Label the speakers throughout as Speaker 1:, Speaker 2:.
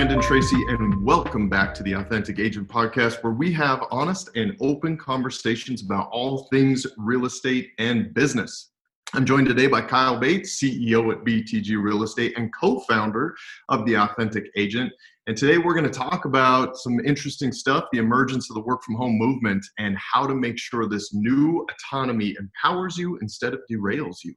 Speaker 1: Brandon Tracy, and welcome back to the Authentic Agent Podcast, where we have honest and open conversations about all things real estate and business. I'm joined today by Kyle Bates, CEO at BTG Real Estate and co founder of The Authentic Agent. And today we're going to talk about some interesting stuff the emergence of the work from home movement and how to make sure this new autonomy empowers you instead of derails you.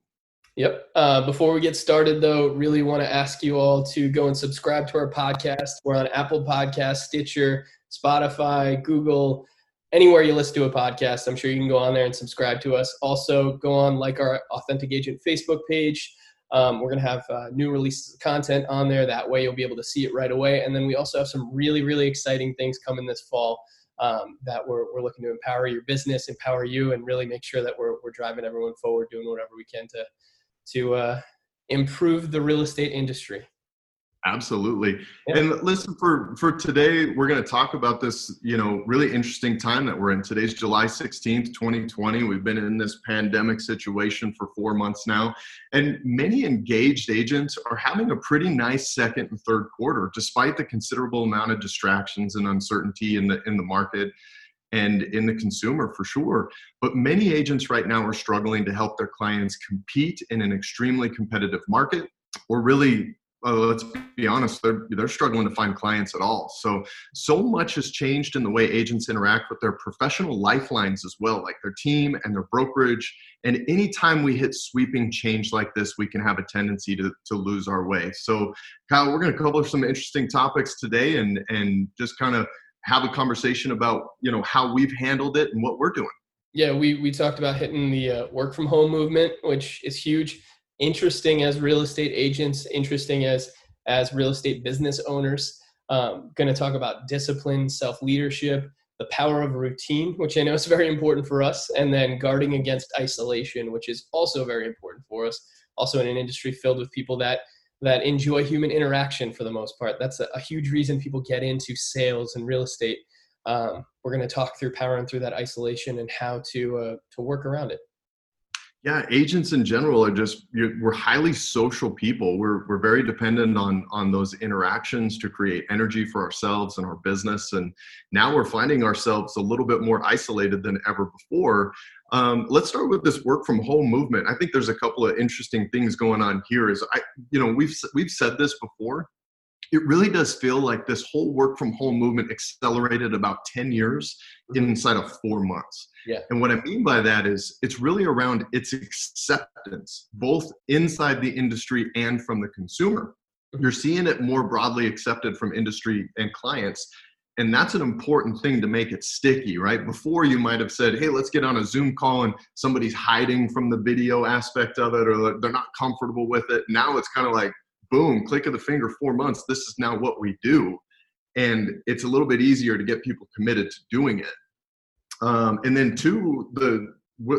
Speaker 2: Yep. Uh, before we get started, though, really want to ask you all to go and subscribe to our podcast. We're on Apple Podcast, Stitcher, Spotify, Google, anywhere you listen to a podcast. I'm sure you can go on there and subscribe to us. Also, go on like our Authentic Agent Facebook page. Um, we're going to have uh, new releases of content on there. That way, you'll be able to see it right away. And then we also have some really, really exciting things coming this fall um, that we're, we're looking to empower your business, empower you, and really make sure that we're, we're driving everyone forward, doing whatever we can to to uh, improve the real estate industry.
Speaker 1: Absolutely. Yeah. And listen for for today we're going to talk about this, you know, really interesting time that we're in. Today's July 16th, 2020. We've been in this pandemic situation for 4 months now, and many engaged agents are having a pretty nice second and third quarter despite the considerable amount of distractions and uncertainty in the in the market and in the consumer for sure. But many agents right now are struggling to help their clients compete in an extremely competitive market or really uh, let's be honest, they're, they're struggling to find clients at all. So, so much has changed in the way agents interact with their professional lifelines as well, like their team and their brokerage. And anytime we hit sweeping change like this, we can have a tendency to, to lose our way. So, Kyle, we're going to cover some interesting topics today and, and just kind of have a conversation about you know how we've handled it and what we're doing.
Speaker 2: Yeah we we talked about hitting the uh, work from home movement which is huge. Interesting as real estate agents interesting as as real estate business owners. Um, going to talk about discipline self leadership the power of routine which i know is very important for us and then guarding against isolation which is also very important for us. Also in an industry filled with people that that enjoy human interaction for the most part. That's a, a huge reason people get into sales and real estate. Um, we're going to talk through powering through that isolation and how to uh, to work around it.
Speaker 1: Yeah, agents in general are just we're highly social people. We're we're very dependent on on those interactions to create energy for ourselves and our business. And now we're finding ourselves a little bit more isolated than ever before. Um, let's start with this work from home movement. I think there's a couple of interesting things going on here. Is I, you know, we've we've said this before. It really does feel like this whole work from home movement accelerated about 10 years mm-hmm. inside of four months.
Speaker 2: Yeah.
Speaker 1: And what I mean by that is it's really around its acceptance, both inside the industry and from the consumer. Mm-hmm. You're seeing it more broadly accepted from industry and clients and that's an important thing to make it sticky right before you might have said hey let's get on a zoom call and somebody's hiding from the video aspect of it or they're not comfortable with it now it's kind of like boom click of the finger four months this is now what we do. And it's a little bit easier to get people committed to doing it. Um, and then two the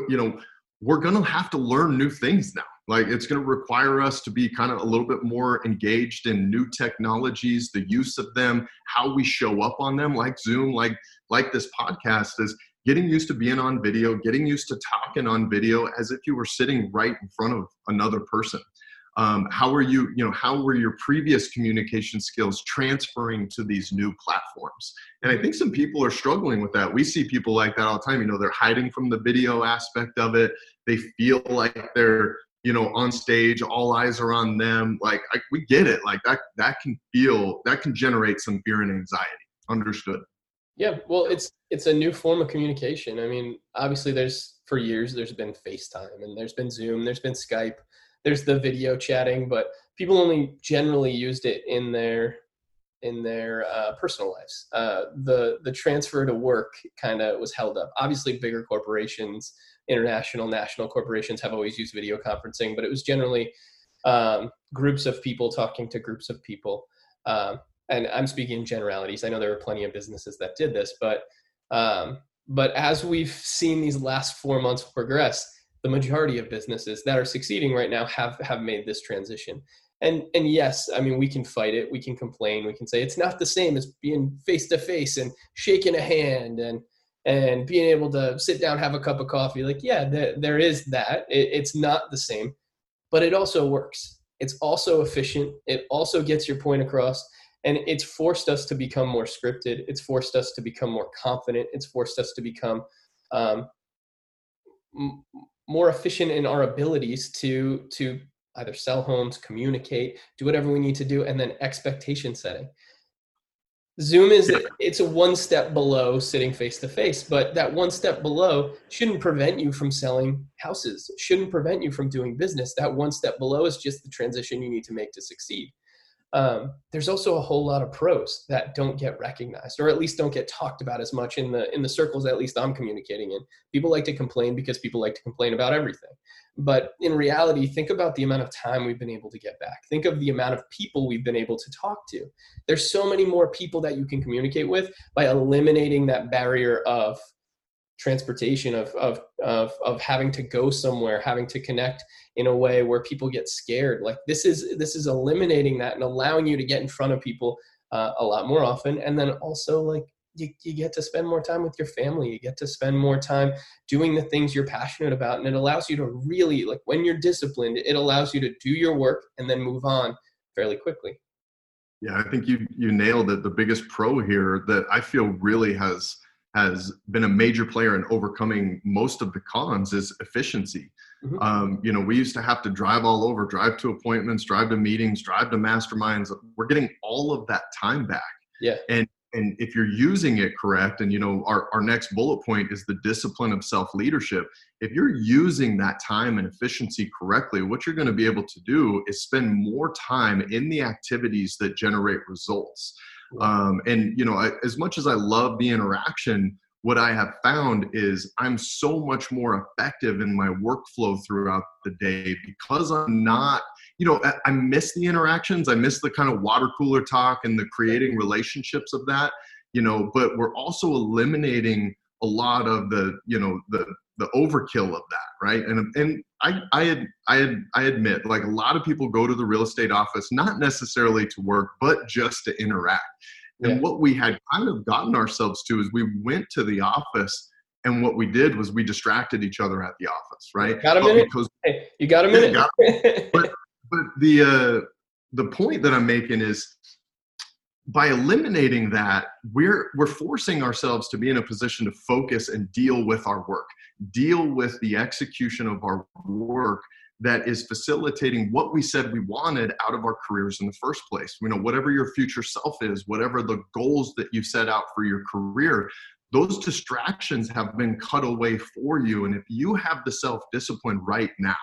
Speaker 1: you know we're to have to learn new things now. Like it's to require us to be kind of a little bit more engaged in new technologies the use of them how we show up on them like zoom like like this podcast is getting used to being on video getting used to talking on video as if you were sitting right in front of another person um, how are you you know how were your previous communication skills transferring to these new platforms? And i think some people are struggling with that. We see people like that all the time. You know they're hiding from the video aspect of it. They feel like they're you know on stage all eyes are on them. Like I, we get it. Like that that can feel that can generate some fear and anxiety. Understood.
Speaker 2: Yeah well it's it's a new form of communication. I mean obviously there's for years there's been facetime and there's been zoom there's been skype there's the video chatting but people only generally used it in their in their uh, personal lives uh, the the transfer to work kind of was held up obviously bigger corporations international national corporations have always used video conferencing, but it was generally um, groups of people talking to groups of people. Um, and I'm speaking in generalities. I know there are plenty of businesses that did this, but um, but as we've seen these last four months progress, the majority of businesses that are succeeding right now have have made this transition. And and yes, I mean we can fight it, we can complain, we can say it's not the same as being face to face and shaking a hand and and being able to sit down, have a cup of coffee. Like, yeah, there, there is that. It, it's not the same, but it also works. It's also efficient. It also gets your point across. and it's forced us to become more scripted it's forced us to become more confident it's forced us to become um, more efficient in our abilities to to either sell homes communicate do whatever we need to do and then expectation setting. Zoom is it's a one step below sitting face to face but that one step below shouldn't prevent you from selling houses shouldn't prevent you from doing business. That one step below is just the transition you need to make to succeed um, there's also a whole lot of pros that don't get recognized or at least don't get talked about as much in the in the circles at least i'm communicating in. People like to complain because people like to complain about everything. But in reality think about the amount of time we've been able to get back. Think of the amount of people we've been able to talk to. There's so many more people that you can communicate with by eliminating that barrier of transportation of, of of of having to go somewhere having to connect in a way where people get scared. Like this is this is eliminating that and allowing you to get in front of people uh, a lot more often. And then also like you, you get to spend more time with your family. You get to spend more time doing the things you're passionate about. And it allows you to really like when you're disciplined it allows you to do your work and then move on fairly quickly.
Speaker 1: Yeah i think you you nailed it. The biggest pro here that i feel really has has been a major player in overcoming most of the cons is efficiency. Mm-hmm. Um, you know, we used to have to drive all over, drive to appointments, drive to meetings, drive to masterminds. We're getting all of that time back.
Speaker 2: Yeah.
Speaker 1: And and if you're using it correct, and you know, our, our next bullet point is the discipline of self-leadership. If you're using that time and efficiency correctly, what you're going to be able to do is spend more time in the activities that generate results. Um, and you know, I, as much as I love the interaction, what I have found is I'm so much more effective in my workflow throughout the day because I'm not, you know, I, I miss the interactions. I miss the kind of water cooler talk and the creating relationships of that, you know, but we're also eliminating a lot of the, you know, the the overkill of that, right? And and I I had, I had, I admit like a lot of people go to the real estate office not necessarily to work, but just to interact. And yeah. what we had kind of gotten ourselves to is we went to the office and what we did was we distracted each other at the office, right?
Speaker 2: Got a minute? Because, hey, you got a minute? Got
Speaker 1: but, but the uh, the point that I'm making is by eliminating that, we're we're forcing ourselves to be in a position to focus and deal with our work, deal with the execution of our work that is facilitating what we said we wanted out of our careers in the first place. You know, whatever your future self is, whatever the goals that you set out for your career, those distractions have been cut away for you. And if you have the self discipline right now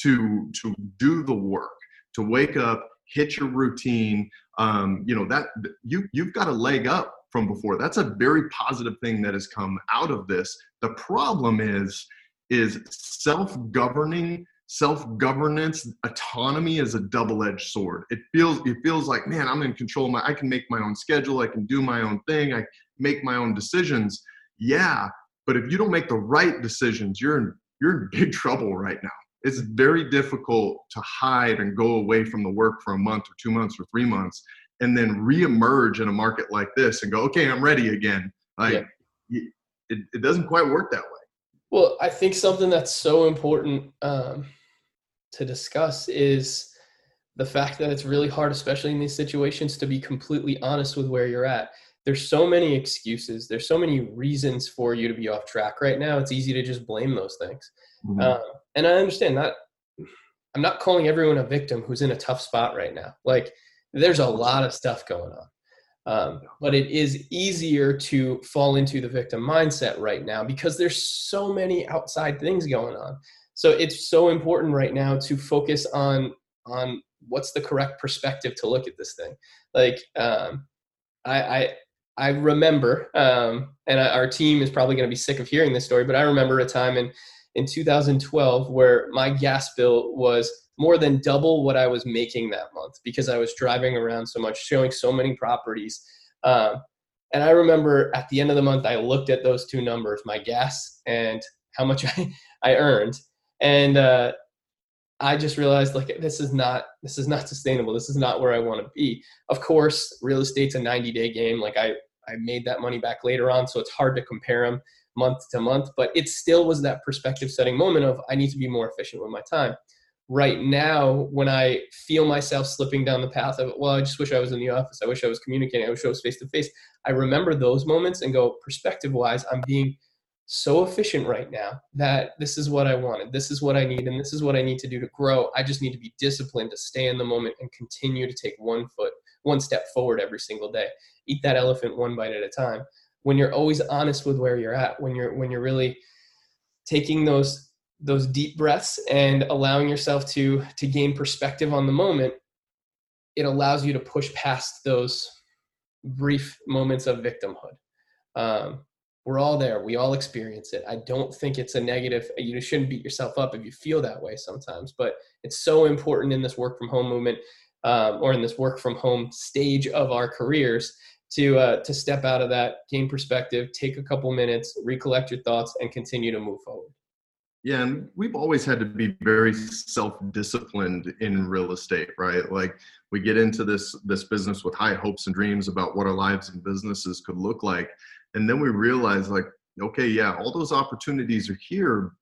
Speaker 1: to to do the work, to wake up, hit your routine, um, you know that you you've got a leg up from before. That's a very positive thing that has come out of this. The problem is is self-governing self-governance autonomy is a double-edged sword it feels it feels like man i'm in control my i can make my own schedule i can do my own thing i make my own decisions yeah but if you don't make the right decisions you're in you're in big trouble right now it's very difficult to hide and go away from the work for a month or two months or three months and then reemerge in a market like this and go okay i'm ready again. Like yeah. it, it doesn't quite work that way.
Speaker 2: Well i think something that's so important um, to discuss is the fact that it's really hard especially in these situations to be completely honest with where you're at. There's so many excuses. There's so many reasons for you to be off track right now. It's easy to just blame those things. Mm-hmm. um, and i understand that i'm not calling everyone a victim who's in a tough spot right now. Like there's a lot of stuff going on. Um, but it is easier to fall into the victim mindset right now because there's so many outside things going on. So it's so important right now to focus on on what's the correct perspective to look at this thing. Like um, I, I I remember, um, and our team is probably going to be sick of hearing this story, but I remember a time in in 2012 where my gas bill was more than double what I was making that month because I was driving around so much, showing so many properties. Um, and I remember at the end of the month, I looked at those two numbers, my gas and how much I, I earned. And uh, I just realized like this is not this is not sustainable. This is not where I want to be. Of course, real estate's a 90 day game. Like I I made that money back later on, so it's hard to compare them month to month. But it still was that perspective setting moment of I need to be more efficient with my time. right now when i feel myself slipping down the path of well i just wish i was in the office. I wish i was communicating. I wish i was face to face i remember those moments and go perspective wise i'm being so efficient right now that this is what i wanted. This is what i need and this is what i need to do to grow. I just need to be disciplined to stay in the moment and continue to take one foot one step forward every single day. Eat that elephant one bite at a time when you're always honest with where you're at when you're when you're really taking those those deep breaths and allowing yourself to to gain perspective on the moment it allows you to push past those brief moments of victimhood. Um, we're all there. We all experience it. I don't think it's a negative. You shouldn't beat yourself up if you feel that way sometimes but it's so important in this work from home movement um, or in this work from home stage of our careers to uh, to step out of that gain perspective take a couple minutes recollect your thoughts and continue to move forward
Speaker 1: yeah, and we've always had to be very self-disciplined in real estate, right? Like we get into this this business with high hopes and dreams about what our lives and businesses could look like, and then we realize like, okay, yeah, all those opportunities are here,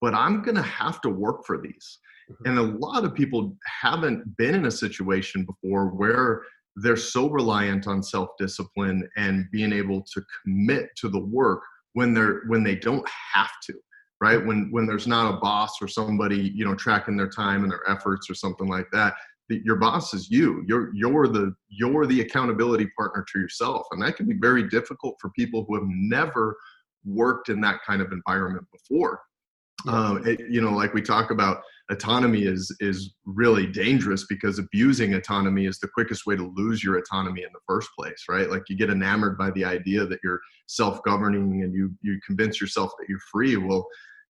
Speaker 1: but I'm going to have to work for these. Mm-hmm. And a lot of people haven't been in a situation before where they're so reliant on self-discipline and being able to commit to the work when they're when they don't have to right? When when there's not a boss or somebody you know tracking their time and their efforts or something like that your boss is you. You're you're the you're the accountability partner to yourself. And that can be very difficult for people who have never worked in that kind of environment before. Um, it, you know like we talk about autonomy is is really dangerous because abusing autonomy is the quickest way to lose your autonomy in the first place right? Like you get enamored by the idea that you're self-governing and you you convince yourself that you're free. Well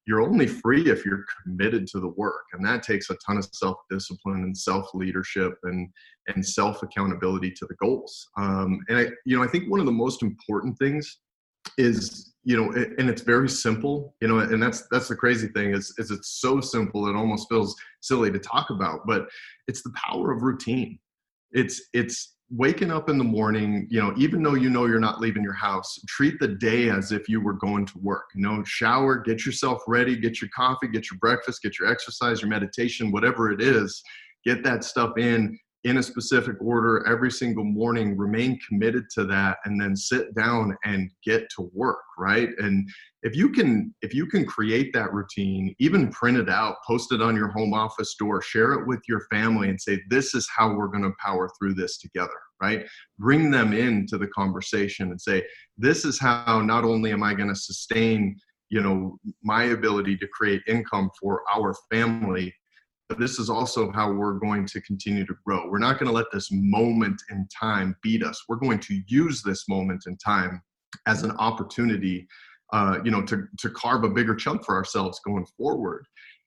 Speaker 1: you're only free if you're committed to the work and that takes a ton of self-discipline and self-leadership and and self-accountability to the goals. Um, and i you know i think one of the most important things is you know and it's very simple you know and that's that's the crazy thing is is it's so simple it almost feels silly to talk about but it's the power of routine it's it's waking up in the morning, you know, even though you know you're not leaving your house, treat the day as if you were going to work. You know, shower, get yourself ready, get your coffee, get your breakfast, get your exercise, your meditation, whatever it is, get that stuff in in a specific order every single morning remain committed to that and then sit down and get to work right? And if you can if you can create that routine even print it out post it on your home office door share it with your family and say this is how we're going to power through this together right? Bring them into the conversation and say this is how not only am i going to sustain you know my ability to create income for our family but this is also how we're going to continue to grow. We're not going to let this moment in time beat us. We're going to use this moment in time as an opportunity, uh, you know, to to carve a bigger chunk for ourselves going forward.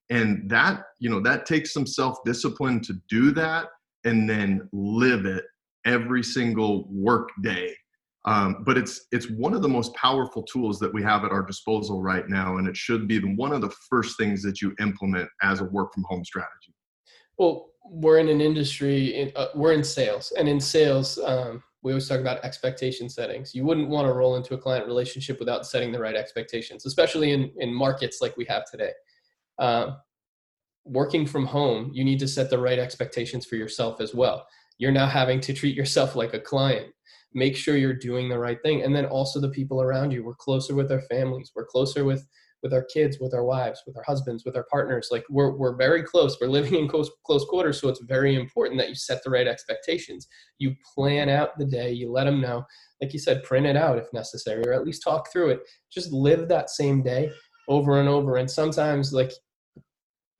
Speaker 1: And that, you know, that takes some self discipline to do that, and then live it every single work day um, but it's it's one of the most powerful tools that we have at our disposal right now, and it should be one of the first things that you implement as a work from home strategy.
Speaker 2: Well, we're in an industry, in, uh, we're in sales, and in sales, um, we always talk about expectation settings. You wouldn't want to roll into a client relationship without setting the right expectations, especially in in markets like we have today. Uh, working from home, you need to set the right expectations for yourself as well. You're now having to treat yourself like a client make sure you're doing the right thing. And then also the people around you. We're closer with our families. We're closer with with our kids with our wives with our husbands with our partners. Like we're, we're very close. We're living in close close quarters. So it's very important that you set the right expectations. You plan out the day. You let them know. Like you said print it out if necessary or at least talk through it. Just live that same day over and over. And sometimes like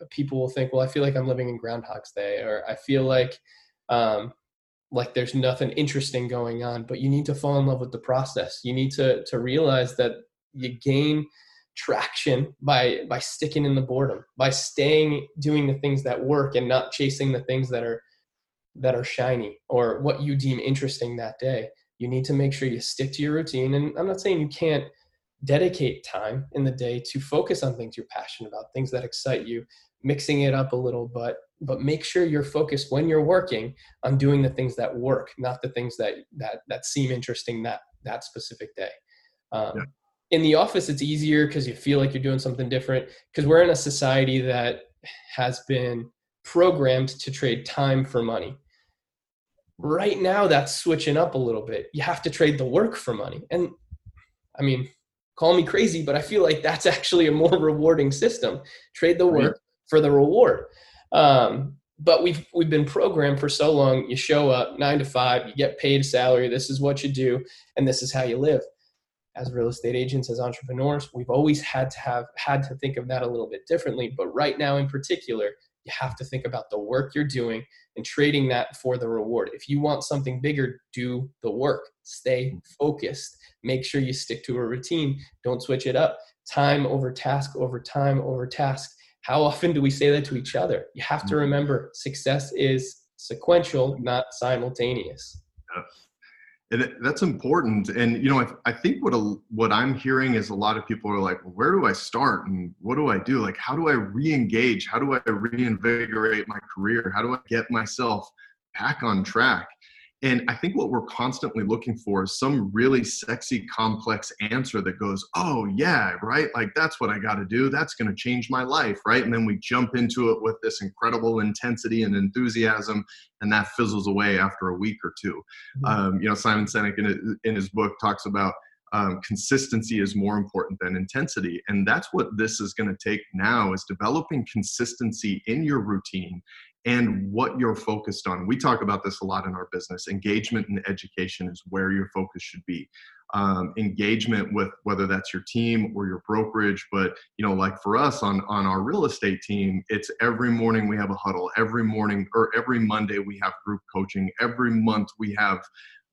Speaker 2: people will think well i feel like i'm living in groundhog's day or i feel like um, like there's nothing interesting going on but you need to fall in love with the process. You need to to realize that you gain traction by by sticking in the boredom by staying doing the things that work and not chasing the things that are that are shiny or what you deem interesting that day. You need to make sure you stick to your routine and i'm not saying you can't dedicate time in the day to focus on things you're passionate about things that excite you mixing it up a little but but make sure you're focused when you're working on doing the things that work not the things that that that seem interesting that that specific day um, yeah. in the office it's easier because you feel like you're doing something different because we're in a society that has been programmed to trade time for money. Right now, that's switching up a little bit. You have to trade the work for money. And I mean, call me crazy, but I feel like that's actually a more rewarding system. Trade the work. For the reward. Um, but we've we've been programmed for so long. You show up nine to five, you get paid salary. This is what you do, and this is how you live. As real estate agents, as entrepreneurs, we've always had to have had to think of that a little bit differently. But right now, in particular, you have to think about the work you're doing and trading that for the reward. If you want something bigger, do the work. Stay focused. Make sure you stick to a routine. Don't switch it up. Time over task over time over task. How often do we say that to each other? You have to mm-hmm. remember success is sequential, not simultaneous.
Speaker 1: Yeah and that's important and you know I, I think what a, what i'm hearing is a lot of people are like well, where do i start and what do i do like how do i re-engage how do i reinvigorate my career how do i get myself back on track and I think what we're constantly looking for is some really sexy, complex answer that goes, oh, yeah, right? Like, that's what I got to do. That's going to change my life, right? And then we jump into it with this incredible intensity and enthusiasm, and that fizzles away after a week or 2 mm-hmm. um, you know, Simon Sinek in his, in his book talks about um, consistency is more important than intensity and that's what this is going to take now is developing consistency in your routine and what you're focused on. We talk about this a lot in our business. Engagement and education is where your focus should be. Um, engagement with whether that's your team or your brokerage, but you know, like for us on on our real estate team, it's every morning we have a huddle. Every morning or every Monday we have group coaching. Every month we have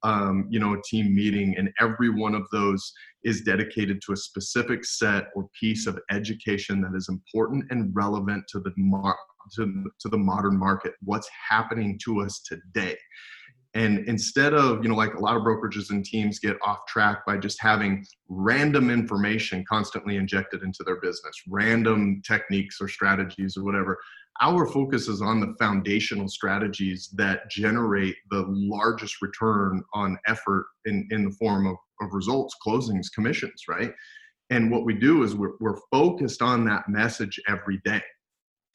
Speaker 1: um, you know, a team meeting, and every one of those is dedicated to a specific set or piece of education that is important and relevant to the mar- to, to the modern market what's happening to us today. And instead of you know like a lot of brokerages and teams get off track by just having random information constantly injected into their business random techniques or strategies or whatever our focus is on the foundational strategies that generate the largest return on effort in, in the form of, of results closings commissions right? And what we do is we're, we're focused on that message every day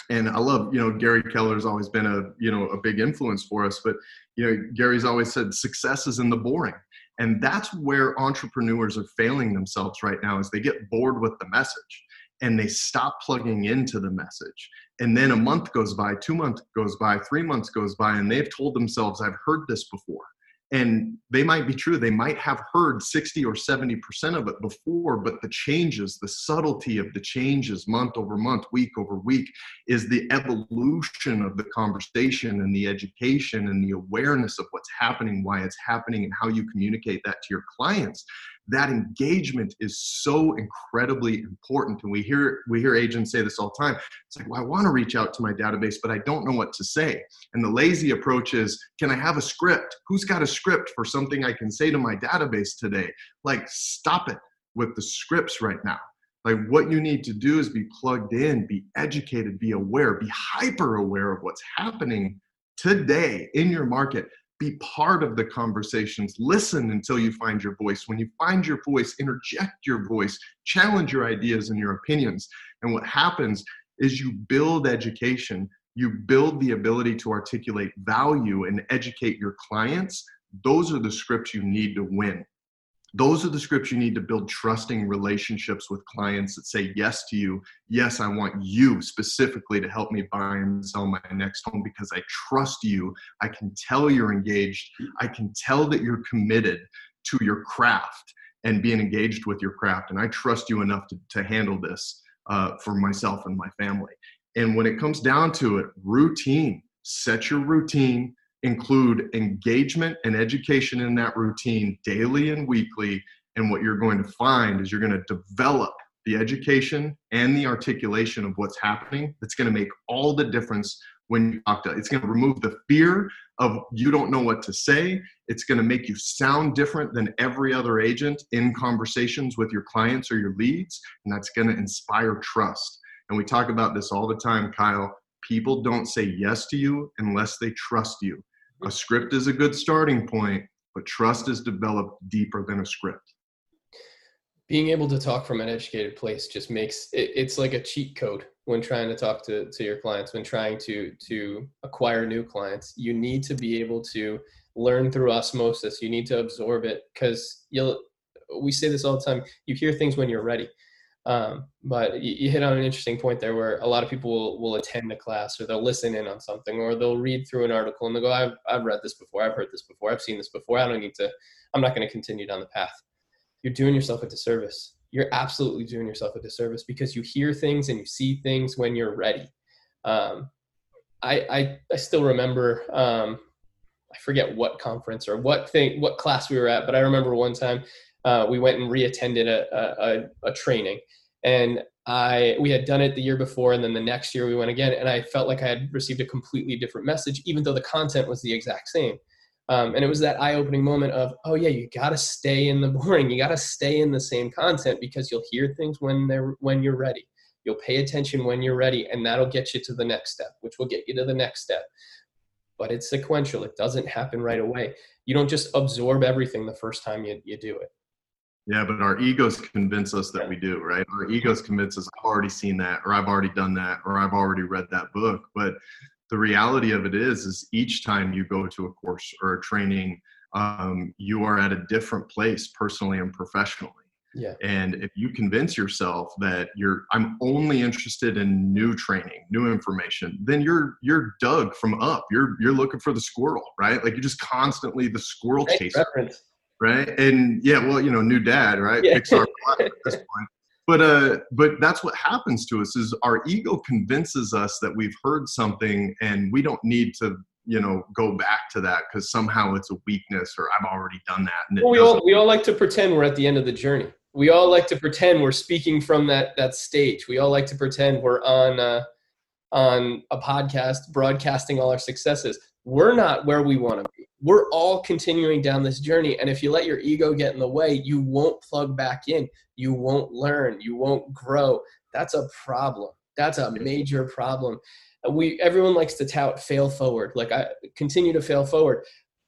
Speaker 1: and I love, you know, Gary Keller's always been a, you know, a big influence for us. But, you know, Gary's always said success is in the boring. And that's where entrepreneurs are failing themselves right now is they get bored with the message and they stop plugging into the message. And then a month goes by, two months goes by, three months goes by, and they've told themselves, I've heard this before and they might be true they might have heard 60 or 70% of it before but the changes the subtlety of the changes month over month week over week is the evolution of the conversation and the education and the awareness of what's happening why it's happening and how you communicate that to your clients that engagement is so incredibly important. And we hear we hear agents say this all the time. It's like well i want to reach out to my database but i don't know what to say. And the lazy approach is can i have a script? Who's got a script for something i can say to my database today? Like stop it with the scripts right now. Like what you need to do is be plugged in be educated be aware be hyper aware of what's happening today in your market be part of the conversations. Listen until you find your voice. When you find your voice interject your voice challenge your ideas and your opinions. And what happens is you build education. You build the ability to articulate value and educate your clients. Those are the scripts you need to win those are the scripts you need to build trusting relationships with clients that say yes to you. Yes, I want you specifically to help me buy and sell my next home because I trust you. I can tell you're engaged. I can tell that you're committed to your craft and being engaged with your craft. And I trust you enough to, to handle this uh, for myself and my family. And when it comes down to it, routine, set your routine, include engagement and education in that routine daily and weekly. And what you're going to find is you're going to develop the education and the articulation of what's happening that's going to make all the difference when you talk to it's going to remove the fear of you don't know what to say. It's going to make you sound different than every other agent in conversations with your clients or your leads and that's going to inspire trust. And we talk about this all the time kyle. People don't say yes to you unless they trust you a script is a good starting point, but trust is developed deeper than a script.
Speaker 2: being able to talk from an educated place just makes it, it's like a cheat code when trying to talk to, to your clients when trying to to acquire new clients. You need to be able to learn through osmosis. You need to absorb it because you'll we say this all the time you hear things when you're ready um, but you, you, hit on an interesting point there where a lot of people will, will attend a class or they'll listen in on something or they'll read through an article and they'll go I've, I've read this before i've heard this before i've seen this before i don't need to i'm not going to continue down the path you're doing yourself a disservice. You're absolutely doing yourself a disservice because you hear things and you see things when you're ready. Um, I, I, I still remember um, I forget what conference or what thing what class we were at, but I remember one time uh, we went and reattended a, a, a training, and I we had done it the year before, and then the next year we went again, and I felt like I had received a completely different message, even though the content was the exact same. Um, and it was that eye-opening moment of, oh yeah, you got to stay in the boring. You got to stay in the same content because you'll hear things when they're when you're ready. You'll pay attention when you're ready, and that'll get you to the next step, which will get you to the next step. But it's sequential. It doesn't happen right away. You don't just absorb everything the first time you, you do it.
Speaker 1: Yeah, but our egos convince us that we do, right? Our egos convince us, I've already seen that, or I've already done that, or I've already read that book. But the reality of it is is each time you go to a course or a training um, you are at a different place personally and professionally
Speaker 2: yeah.
Speaker 1: and if you convince yourself that you're i'm only interested in new training new information then you're you're dug from up you're you're looking for the squirrel right like you're just constantly the squirrel chaser right? And yeah well you know new dad right? Yeah. pixar at this point. But uh but that's what happens to us is our ego convinces us that we've heard something and we don't need to you know go back to that because somehow it's a weakness or i've already done that
Speaker 2: and well, we all we all like to pretend we're at the end of the journey. We all like to pretend we're speaking from that that stage. We all like to pretend we're on uh on a podcast broadcasting all our successes we're not where we want to be. We're all continuing down this journey and if you let your ego get in the way you won't plug back in. You won't learn. You won't grow. That's a problem. That's a major problem. We everyone likes to tout fail forward like i continue to fail forward.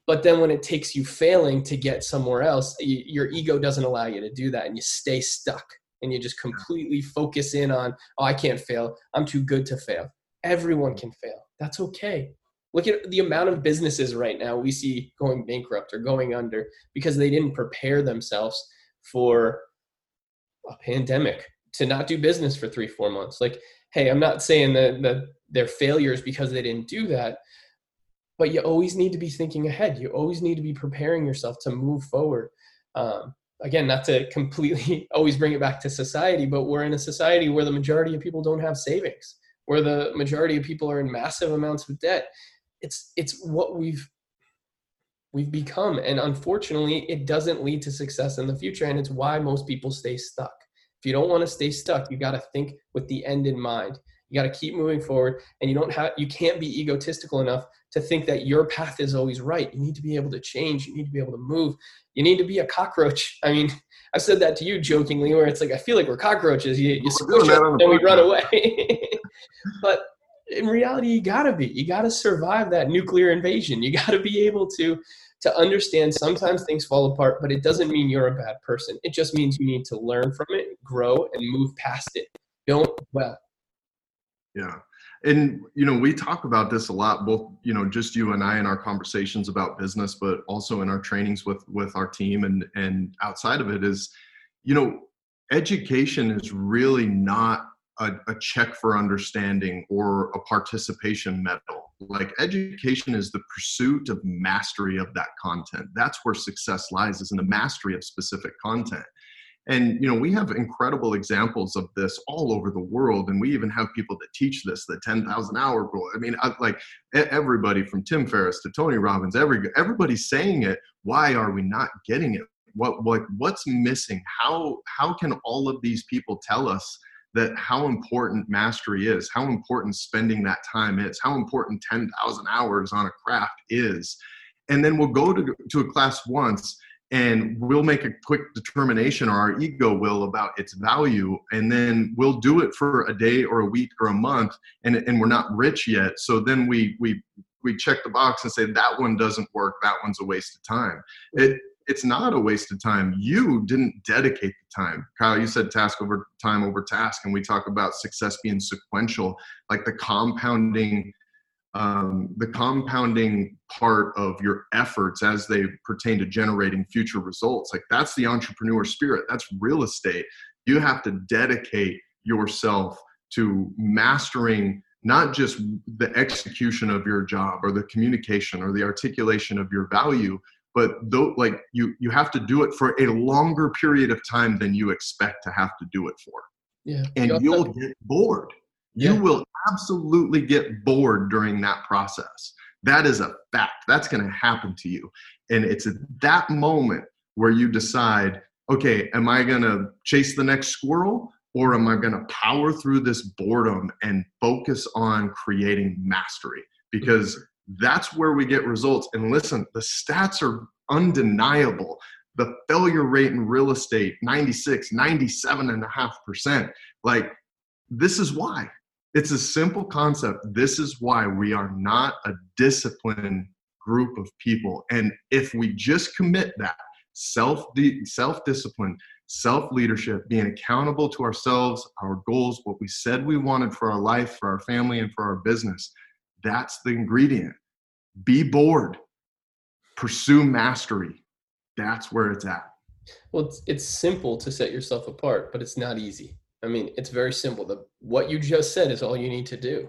Speaker 2: But then when it takes you failing to get somewhere else your ego doesn't allow you to do that and you stay stuck and you just completely focus in on oh i can't fail. I'm too good to fail. Everyone can fail. That's okay Look at the amount of businesses right now we see going bankrupt or going under because they didn't prepare themselves for a pandemic to not do business for three, four months. Like, hey, I'm not saying that, that they're failures because they didn't do that, but you always need to be thinking ahead. You always need to be preparing yourself to move forward. Um, again, not to completely always bring it back to society, but we're in a society where the majority of people don't have savings, where the majority of people are in massive amounts of debt it's it's what we've we've become. And unfortunately it doesn't lead to success in the future and it's why most people stay stuck. If you don't want to stay stuck you got to think with the end in mind. You got to keep moving forward and you don't have you can't be egotistical enough to think that your path is always right. You need to be able to change. You need to be able to move. You need to be a cockroach. I mean i've said that to you jokingly where it's like i feel like we're cockroaches. You, you squish us and we run away. But in reality you gotta be. You gotta survive that nuclear invasion. You gotta be able to to understand sometimes things fall apart but it doesn't mean you're a bad person. It just means you need to learn from it grow and move past it. Don't well.
Speaker 1: Yeah. And you know we talk about this a lot both you know just you and i in our conversations about business but also in our trainings with with our team and and outside of it is you know education is really not a, a, check for understanding or a participation medal. Like education is the pursuit of mastery of that content. That's where success lies, is in the mastery of specific content. And you know, we have incredible examples of this all over the world, and we even have people that teach this, the 10,000 hour rule. I mean, I, like everybody from Tim Ferriss to Tony Robbins, every everybody's saying it. Why are we not getting it? What what what's missing? How how can all of these people tell us? That how important mastery is, how important spending that time is, how important 10,000 hours on a craft is. And then we'll go to, to a class once and we'll make a quick determination or our ego will about its value. And then we'll do it for a day or a week or a month and, and we're not rich yet. So then we we we check the box and say that one doesn't work. That one's a waste of time. It it's not a waste of time. You didn't dedicate the time. Kyle, you said task over time over task, and we talk about success being sequential, like the compounding, um, the compounding part of your efforts as they pertain to generating future results. Like that's the entrepreneur spirit. That's real estate. You have to dedicate yourself to mastering not just the execution of your job or the communication or the articulation of your value but though like you you have to do it for a longer period of time than you expect to have to do it for.
Speaker 2: Yeah.
Speaker 1: And you'll get bored. You will absolutely get bored during that process. That is a fact. That's going to happen to you. And it's at that moment where you decide okay am i going to chase the next squirrel or am I going to power through this boredom and focus on creating mastery? Because mm-hmm. That's where we get results. And listen, the stats are undeniable. The failure rate in real estate, 96, 97 and a half percent. Like, this is why. It's a simple concept. This is why we are not a disciplined group of people. And if we just commit that self self discipline, self leadership, being accountable to ourselves, our goals, what we said we wanted for our life, for our family, and for our business. That's the ingredient. Be bored, pursue mastery. That's where it's at.
Speaker 2: Well, it's, it's simple to set yourself apart, but it's not easy. I mean, it's very simple. The, what you just said is all you need to do.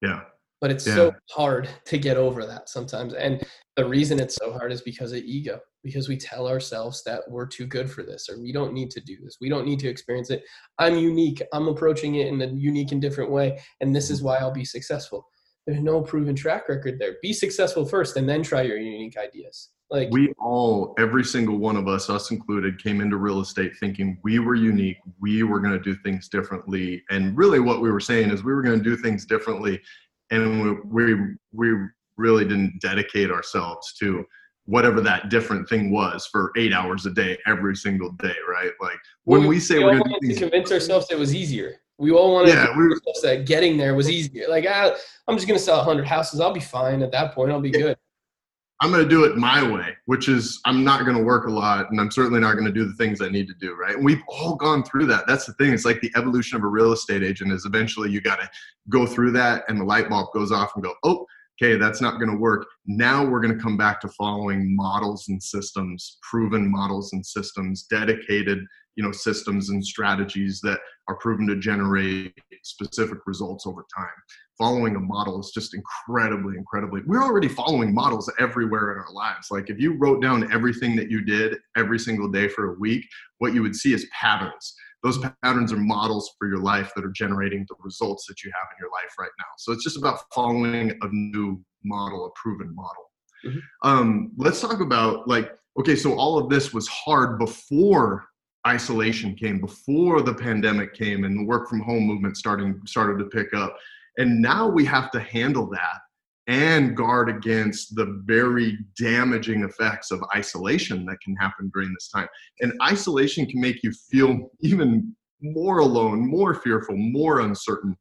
Speaker 1: Yeah.
Speaker 2: But it's yeah. so hard to get over that sometimes. And the reason it's so hard is because of ego because we tell ourselves that we're too good for this or we don't need to do this we don't need to experience it i'm unique i'm approaching it in a unique and different way and this is mm-hmm. why i'll be successful there's no proven track record there. Be successful first and then try your unique ideas. Like
Speaker 1: we all every single one of us us included came into real estate thinking we were unique we were going to do things differently and really what we were saying is we were going to do things differently and we we, we really didn't dedicate ourselves to whatever that different thing was for eight hours a day every single day right? Like when we, we say
Speaker 2: we
Speaker 1: are
Speaker 2: going to convince ourselves it was easier we all wanted yeah, to that. Getting there was easier. Like ah, i'm just going to sell 100 houses. I'll be fine at that point. I'll be yeah. good.
Speaker 1: I'm going to do it my way which is i'm not going to work a lot and i'm certainly not going to do the things i need to do right? And we've all gone through that. That's the thing. It's like the evolution of a real estate agent is eventually you got to go through that and the light bulb goes off and go oh okay, that's not going to work. Now we're going to come back to following models and systems, proven models and systems, dedicated, you know, systems and strategies that are proven to generate specific results over time. Following a model is just incredibly, incredibly. We're already following models everywhere in our lives. Like if you wrote down everything that you did every single day for a week, what you would see is patterns those patterns are models for your life that are generating the results that you have in your life right now. So it's just about following a new model, a proven model. Mm-hmm. Um, let's talk about like, okay, so all of this was hard before isolation came, before the pandemic came and the work from home movement starting started to pick up. And now we have to handle that and guard against the very damaging effects of isolation that can happen during this time. And isolation can make you feel even more alone, more fearful, more uncertain.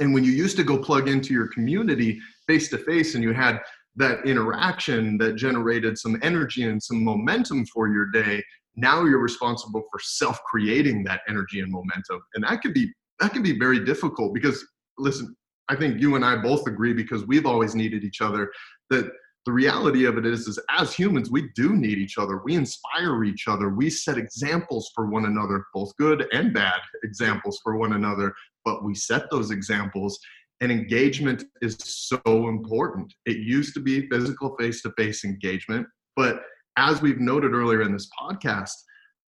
Speaker 1: And when you used to go plug into your community face to face and you had that interaction that generated some energy and some momentum for your day, now you're responsible for self creating that energy and momentum. And that could be that can be very difficult because listen, I think you and I both agree because we've always needed each other that the reality of it is is as humans we do need each other. We inspire each other. We set examples for one another both good and bad examples for one another but we set those examples and engagement is so important. It used to be physical face-to-face engagement but as we've noted earlier in this podcast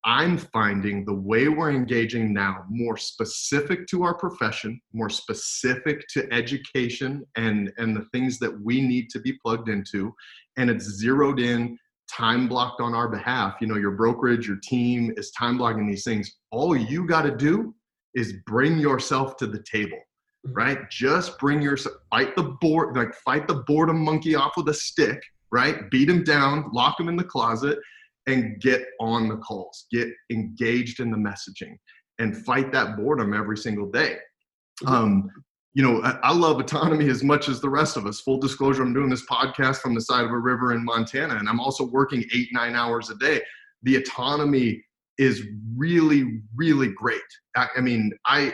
Speaker 1: I'm finding the way we're engaging now more specific to our profession, more specific to education and, and the things that we need to be plugged into. And it's zeroed in, time blocked on our behalf. You know, your brokerage, your team is time blocking these things. All you got to do is bring yourself to the table, mm-hmm. right? Just bring yourself, fight the board, like fight the boredom monkey off with a stick, right? Beat them down, lock them in the closet and get on the calls, get engaged in the messaging, and fight that boredom every single day. Um, you know, I, I, love autonomy as much as the rest of us. Full disclosure, I'm doing this podcast from the side of a river in Montana, and I'm also working eight, nine hours a day. The autonomy is really, really great. I, I mean, I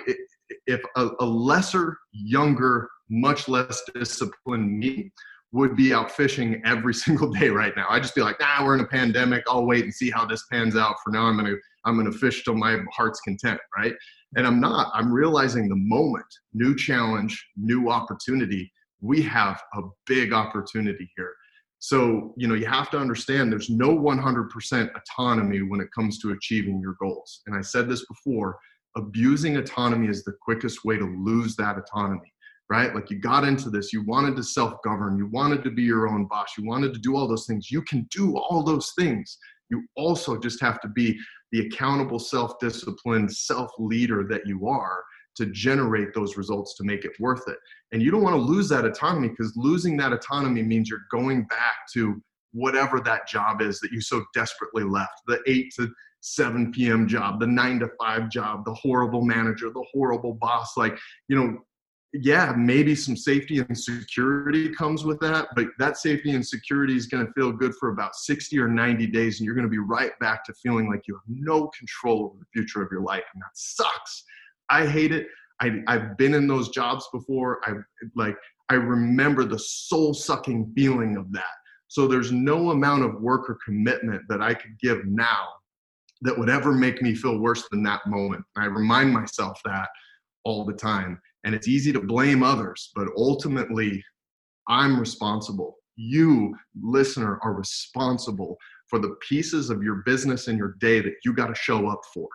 Speaker 1: if a, a lesser, younger, much less disciplined me would be out fishing every single day right now. I'd just be like, ah, we're in a pandemic. I'll wait and see how this pans out. For now, I'm gonna I'm gonna fish till my heart's content, right? And I'm not. I'm realizing the moment, new challenge, new opportunity. We have a big opportunity here. So, you know, you have to understand there's no 100% autonomy when it comes to achieving your goals. And I said this before abusing autonomy is the quickest way to lose that autonomy right? Like you got into this, you wanted to self govern, you wanted to be your own boss, you wanted to do all those things. You can do all those things. You also just have to be the accountable, self disciplined, self leader that you are to generate those results to make it worth it. And you don't want to lose that autonomy because losing that autonomy means you're going back to whatever that job is that you so desperately left the 8 to 7 p.m. job, the 9 to 5 job, the horrible manager, the horrible boss. Like, you know, yeah, maybe some safety and security comes with that, but that safety and security is going to feel good for about 60 or 90 days, and you're going to be right back to feeling like you have no control over the future of your life, and that sucks. I hate it. I, I've been in those jobs before. I like I remember the soul sucking feeling of that. So there's no amount of work or commitment that I could give now that would ever make me feel worse than that moment. I remind myself that all the time and it's easy to blame others, but ultimately, I'm responsible. You, listener, are responsible for the pieces of your business and your day that you got to show up for.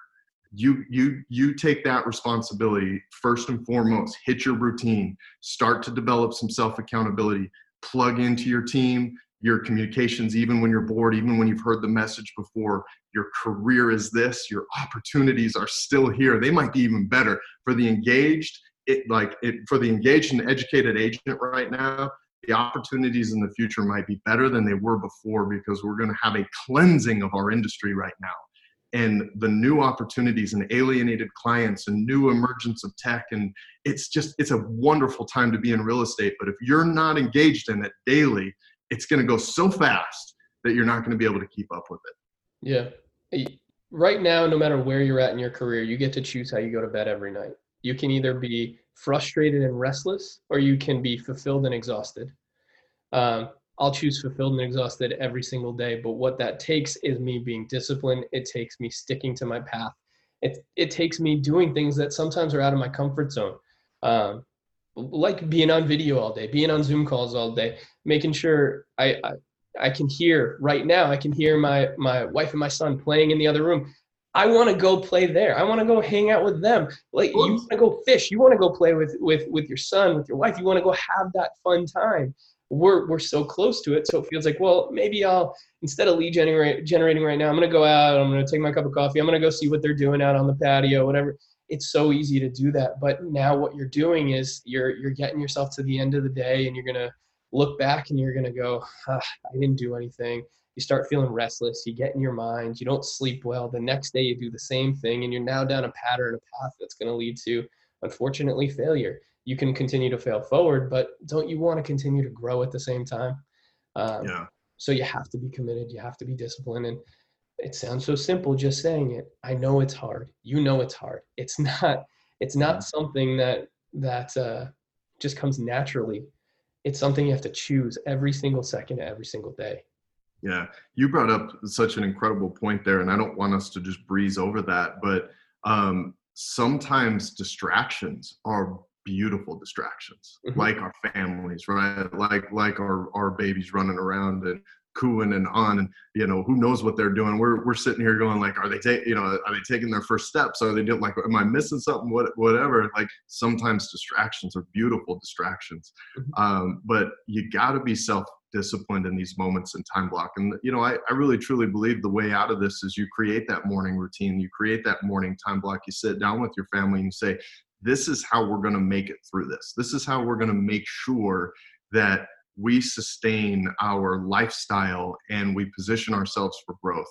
Speaker 1: You, you, you take that responsibility first and foremost. Hit your routine. Start to develop some self accountability. Plug into your team, your communications, even when you're bored, even when you've heard the message before. Your career is this. Your opportunities are still here. They might be even better for the engaged it like it for the engaged and educated agent right now the opportunities in the future might be better than they were before because we're going to have a cleansing of our industry right now. And the new opportunities and alienated clients and new emergence of tech and it's just it's a wonderful time to be in real estate but if you're not engaged in it daily it's going to go so fast that you're not going to be able to keep up with it.
Speaker 2: Yeah. Right now no matter where you're at in your career you get to choose how you go to bed every night you can either be frustrated and restless, or you can be fulfilled and exhausted. Um, I'll choose fulfilled and exhausted every single day. But what that takes is me being disciplined. It takes me sticking to my path. It, it takes me doing things that sometimes are out of my comfort zone. Um, like being on video all day, being on Zoom calls all day, making sure I, I, I can hear right now, I can hear my, my wife and my son playing in the other room. I want to go play there. I want to go hang out with them. Like you want to go fish. You want to go play with with with your son, with your wife. You want to go have that fun time. We're we're so close to it, so it feels like well maybe I'll instead of lead generate, generating right now, I'm gonna go out. I'm gonna take my cup of coffee. I'm gonna go see what they're doing out on the patio, whatever. It's so easy to do that, but now what you're doing is you're you're getting yourself to the end of the day, and you're gonna look back and you're gonna go, ah, I didn't do anything you start feeling restless, you get in your mind, you don't sleep well. The next day, you do the same thing, and you're now down a pattern, a path that's going to lead to, unfortunately, failure. You can continue to fail forward, but don't you want to continue to grow at the same time? Um, yeah. So you have to be committed, you have to be disciplined. And it sounds so simple just saying it. I know it's hard. You know it's hard. It's not. It's not something that that uh, just comes naturally. It's something you have to choose every single second, every single day.
Speaker 1: Yeah, you brought up such an incredible point there, and I don't want us to just breeze over that, but um, sometimes distractions are beautiful distractions, mm-hmm. like our families, right? Like like our our babies running around and cooing and on, and you know who knows what they're doing. We're we're sitting here going like, are they take you know are they taking their first steps? Are they doing like, am I missing something? What whatever. Like sometimes distractions are beautiful distractions, mm-hmm. um, but you got to be self disciplined in these moments and time block. And, you know, I, I really truly believe the way out of this is you create that morning routine, you create that morning time block, you sit down with your family and you say, this is how we're going to make it through this. This is how we're going to make sure that we sustain our lifestyle and we position ourselves for growth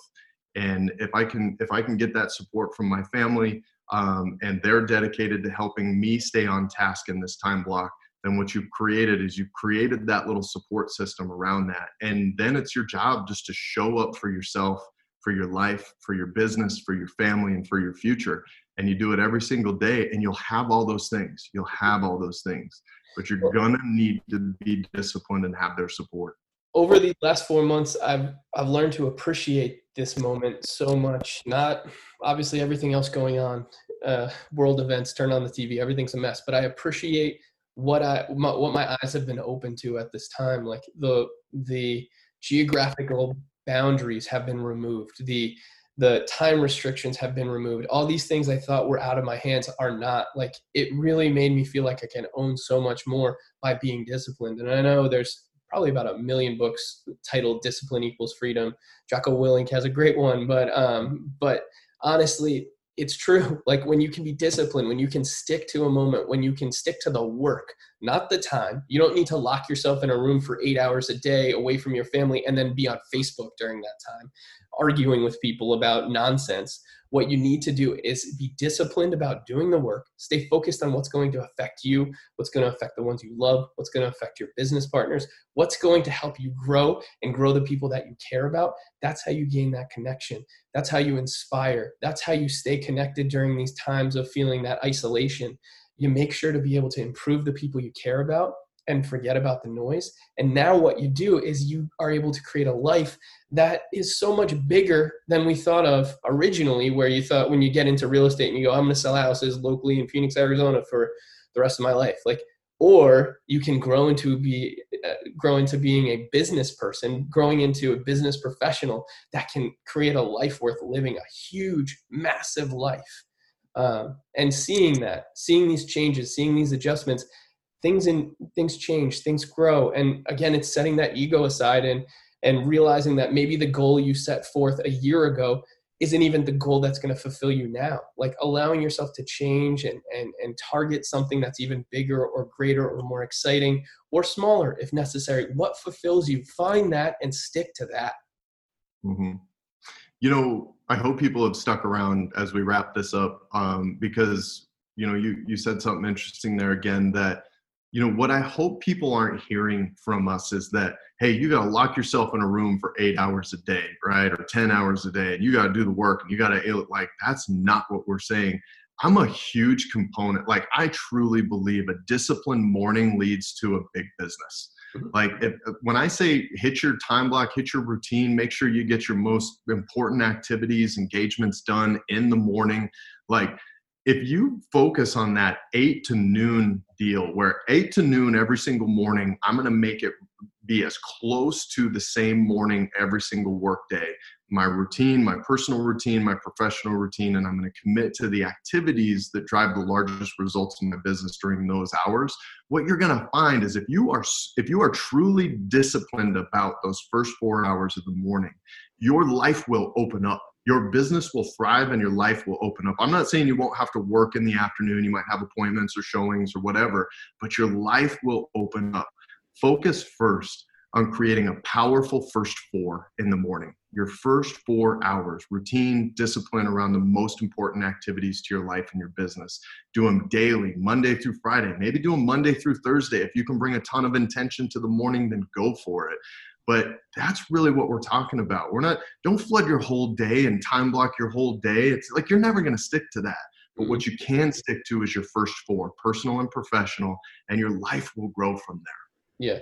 Speaker 1: and if i can if i can get that support from my family um, and they're dedicated to helping me stay on task in this time block then what you've created is you've created that little support system around that. And then it's your job just to show up for yourself for your life for your business for your family and for your future. And you do it every single day and you'll have all those things. You'll have all those things. But you're gonna need to be disciplined and have their support.
Speaker 2: Over the last four months i've i've learned to appreciate this moment so much. Not obviously everything else going on uh, world events turn on the tv everything's a mess but i appreciate what i my, what my eyes have been open to at this time like the the geographical boundaries have been removed. The the time restrictions have been removed. All these things i thought were out of my hands are not. Like it really made me feel like i can own so much more by being disciplined. And i know there's probably about a million books titled discipline equals freedom. Jocko willink has a great one but um but honestly it's true like when you can be disciplined when you can stick to a moment when you can stick to the work not the time. You don't need to lock yourself in a room for eight hours a day away from your family and then be on facebook during that time arguing with people about nonsense. What you need to do is be disciplined about doing the work. Stay focused on what's going to affect you what's going to affect the ones you love what's going to affect your business partners what's going to help you grow and grow the people that you care about. That's how you gain that connection. That's how you inspire. That's how you stay connected during these times of feeling that isolation you make sure to be able to improve the people you care about and forget about the noise. And now what you do is you are able to create a life that is so much bigger than we thought of originally, where you thought when you get into real estate and you go, I'm going to sell houses locally in Phoenix, Arizona for the rest of my life. Like, or you can grow into be uh, grow into being a business person growing into a business professional that can create a life worth living a huge massive life um, and seeing that seeing these changes seeing these adjustments things in things change things grow. And again it's setting that ego aside and and realizing that maybe the goal you set forth a year ago isn't even the goal that's going to fulfill you now. Like allowing yourself to change and and and target something that's even bigger or greater or more exciting or smaller if necessary. What fulfills you? Find that and stick to that.
Speaker 1: Mm-hmm. you know i hope people have stuck around as we wrap this up um, because you know you you said something interesting there again that you know what i hope people aren't hearing from us is that hey you got to lock yourself in a room for eight hours a day right or 10 hours a day and you got to do the work and you got to like that's not what we're saying i'm a huge component like i truly believe a disciplined morning leads to a big business. Mm-hmm. like if, uh, when i say hit your time block hit your routine make sure you get your most important activities engagements done in the morning. Like if you focus on that eight to noon deal where eight to noon every single morning i'm going to make it be as close to the same morning every single work day my routine my personal routine my professional routine and i'm going to commit to the activities that drive the largest results in my business during those hours what you're going to find is if you are if you are truly disciplined about those first four hours of the morning your life will open up your business will thrive and your life will open up. I'm not saying you won't have to work in the afternoon, you might have appointments or showings or whatever, but your life will open up. Focus first on creating a powerful first four in the morning. Your first four hours, routine, discipline around the most important activities to your life and your business. Do them daily, Monday through Friday. Maybe do them Monday through Thursday. If you can bring a ton of intention to the morning, then go for it but that's really what we're talking about we're not don't flood your whole day and time block your whole day it's like you're never going to stick to that but what mm-hmm. you can stick to is your first four personal and professional and your life will grow from there
Speaker 2: yeah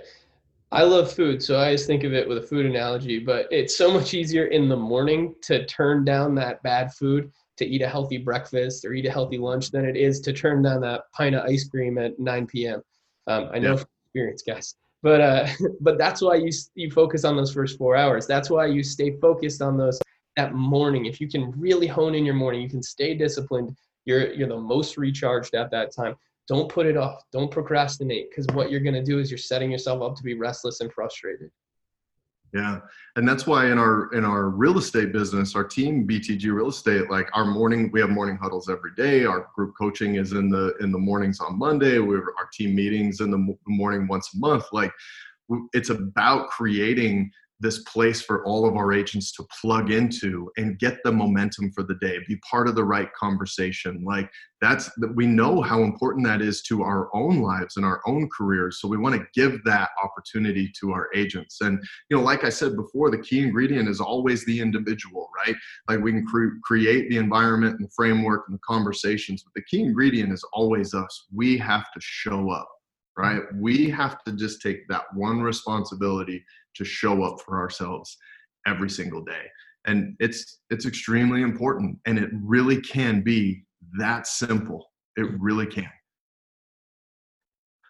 Speaker 2: i love food so i always think of it with a food analogy but it's so much easier in the morning to turn down that bad food to eat a healthy breakfast or eat a healthy lunch than it is to turn down that pint of ice cream at 9 p.m um, i know yeah. from experience guys but uh, but that's why you you focus on those first four hours. That's why you stay focused on those that morning. If you can really hone in your morning, you can stay disciplined. You're you're the most recharged at that time. Don't put it off. Don't procrastinate because what you're going to do is you're setting yourself up to be restless and frustrated.
Speaker 1: Yeah, and that's why in our in our real estate business, our team BTG Real Estate, like our morning, we have morning huddles every day. Our group coaching is in the in the mornings on Monday. We have our team meetings in the morning once a month. Like it's about creating this place for all of our agents to plug into and get the momentum for the day be part of the right conversation. Like that's that we know how important that is to our own lives and our own careers so we want to give that opportunity to our agents. And you know like i said before the key ingredient is always the individual right? Like we can cre- create the environment and the framework and the conversations but the key ingredient is always us. We have to show up right? We have to just take that one responsibility to show up for ourselves every single day. And it's it's extremely important and it really can be that simple. It really can.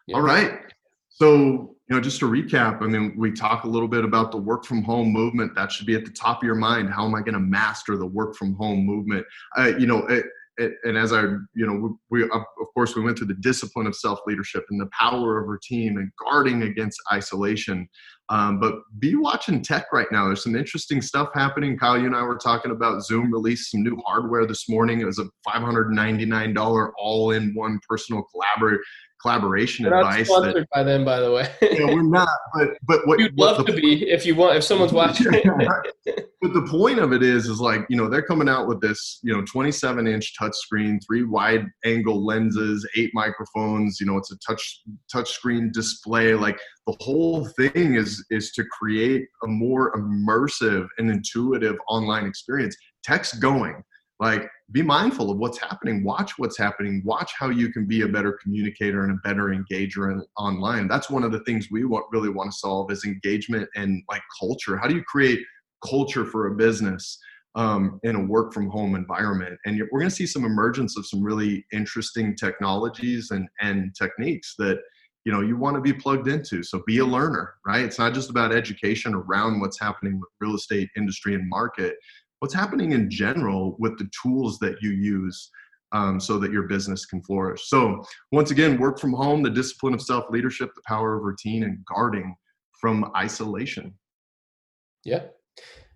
Speaker 1: Yeah. all right. So you know just to recap i mean we talk a little bit about the work from home movement. That should be at the top of your mind. How am i going to master the work from home movement? Uh, you know it, and as I, you know, we, of course we went through the discipline of self leadership and the power of routine and guarding against isolation. Um, but be watching tech right now. There's some interesting stuff happening. Kyle, you and I were talking about Zoom released some new hardware this morning. It was a $599 all-in-one personal collaborator collaboration
Speaker 2: we're
Speaker 1: advice.
Speaker 2: Not sponsored that, by them, by the way.
Speaker 1: yeah, we're not. But but what
Speaker 2: you'd love to be if you want if someone's watching.
Speaker 1: but the point of it is, is like you know they're coming out with this you know 27 inch touchscreen, three wide angle lenses, eight microphones. You know it's a touch touch screen display. Like the whole thing is is to create a more immersive and intuitive online experience. Tech's going like be mindful of what's happening. Watch what's happening. Watch how you can be a better communicator and a better engager in, online. That's one of the things we want, really want to solve is engagement and like culture. How do you create culture for a business um, in a work from home environment? And we're going to see some emergence of some really interesting technologies and, and techniques that you know you want to be plugged into. So be a learner right? It's not just about education around what's happening with real estate industry and market what's happening in general with the tools that you use um, so that your business can flourish. So, once again, work from home, the discipline of self leadership, the power of routine, and guarding from isolation.
Speaker 2: Yeah.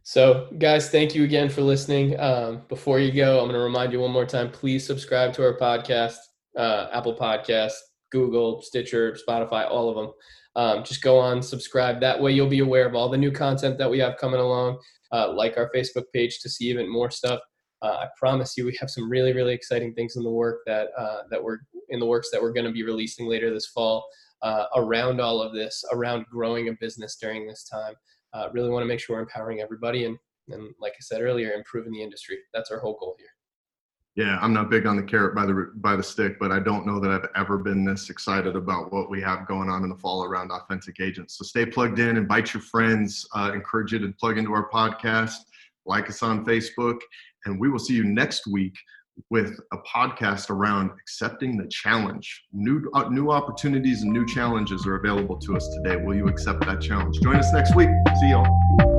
Speaker 2: So, guys, thank you again for listening. Um, before you go, I'm going to remind you one more time please subscribe to our podcast, uh, Apple Podcast, Google, Stitcher, Spotify, all of them. Um, just go on, subscribe. That way, you'll be aware of all the new content that we have coming along uh, like our Facebook page to see even more stuff. Uh, I promise you, we have some really, really exciting things in the work that uh, that we're in the works that we're going to be releasing later this fall uh, around all of this, around growing a business during this time. Uh, really want to make sure we're empowering everybody and, and, like I said earlier, improving the industry. That's our whole goal here
Speaker 1: yeah, I'm not big on the carrot by the by the stick, but I don't know that I've ever been this excited about what we have going on in the fall around authentic agents. So stay plugged in, invite your friends, uh, encourage you to plug into our podcast, like us on Facebook, and we will see you next week with a podcast around accepting the challenge. New uh, new opportunities and new challenges are available to us today. Will you accept that challenge? Join us next week. See y'all.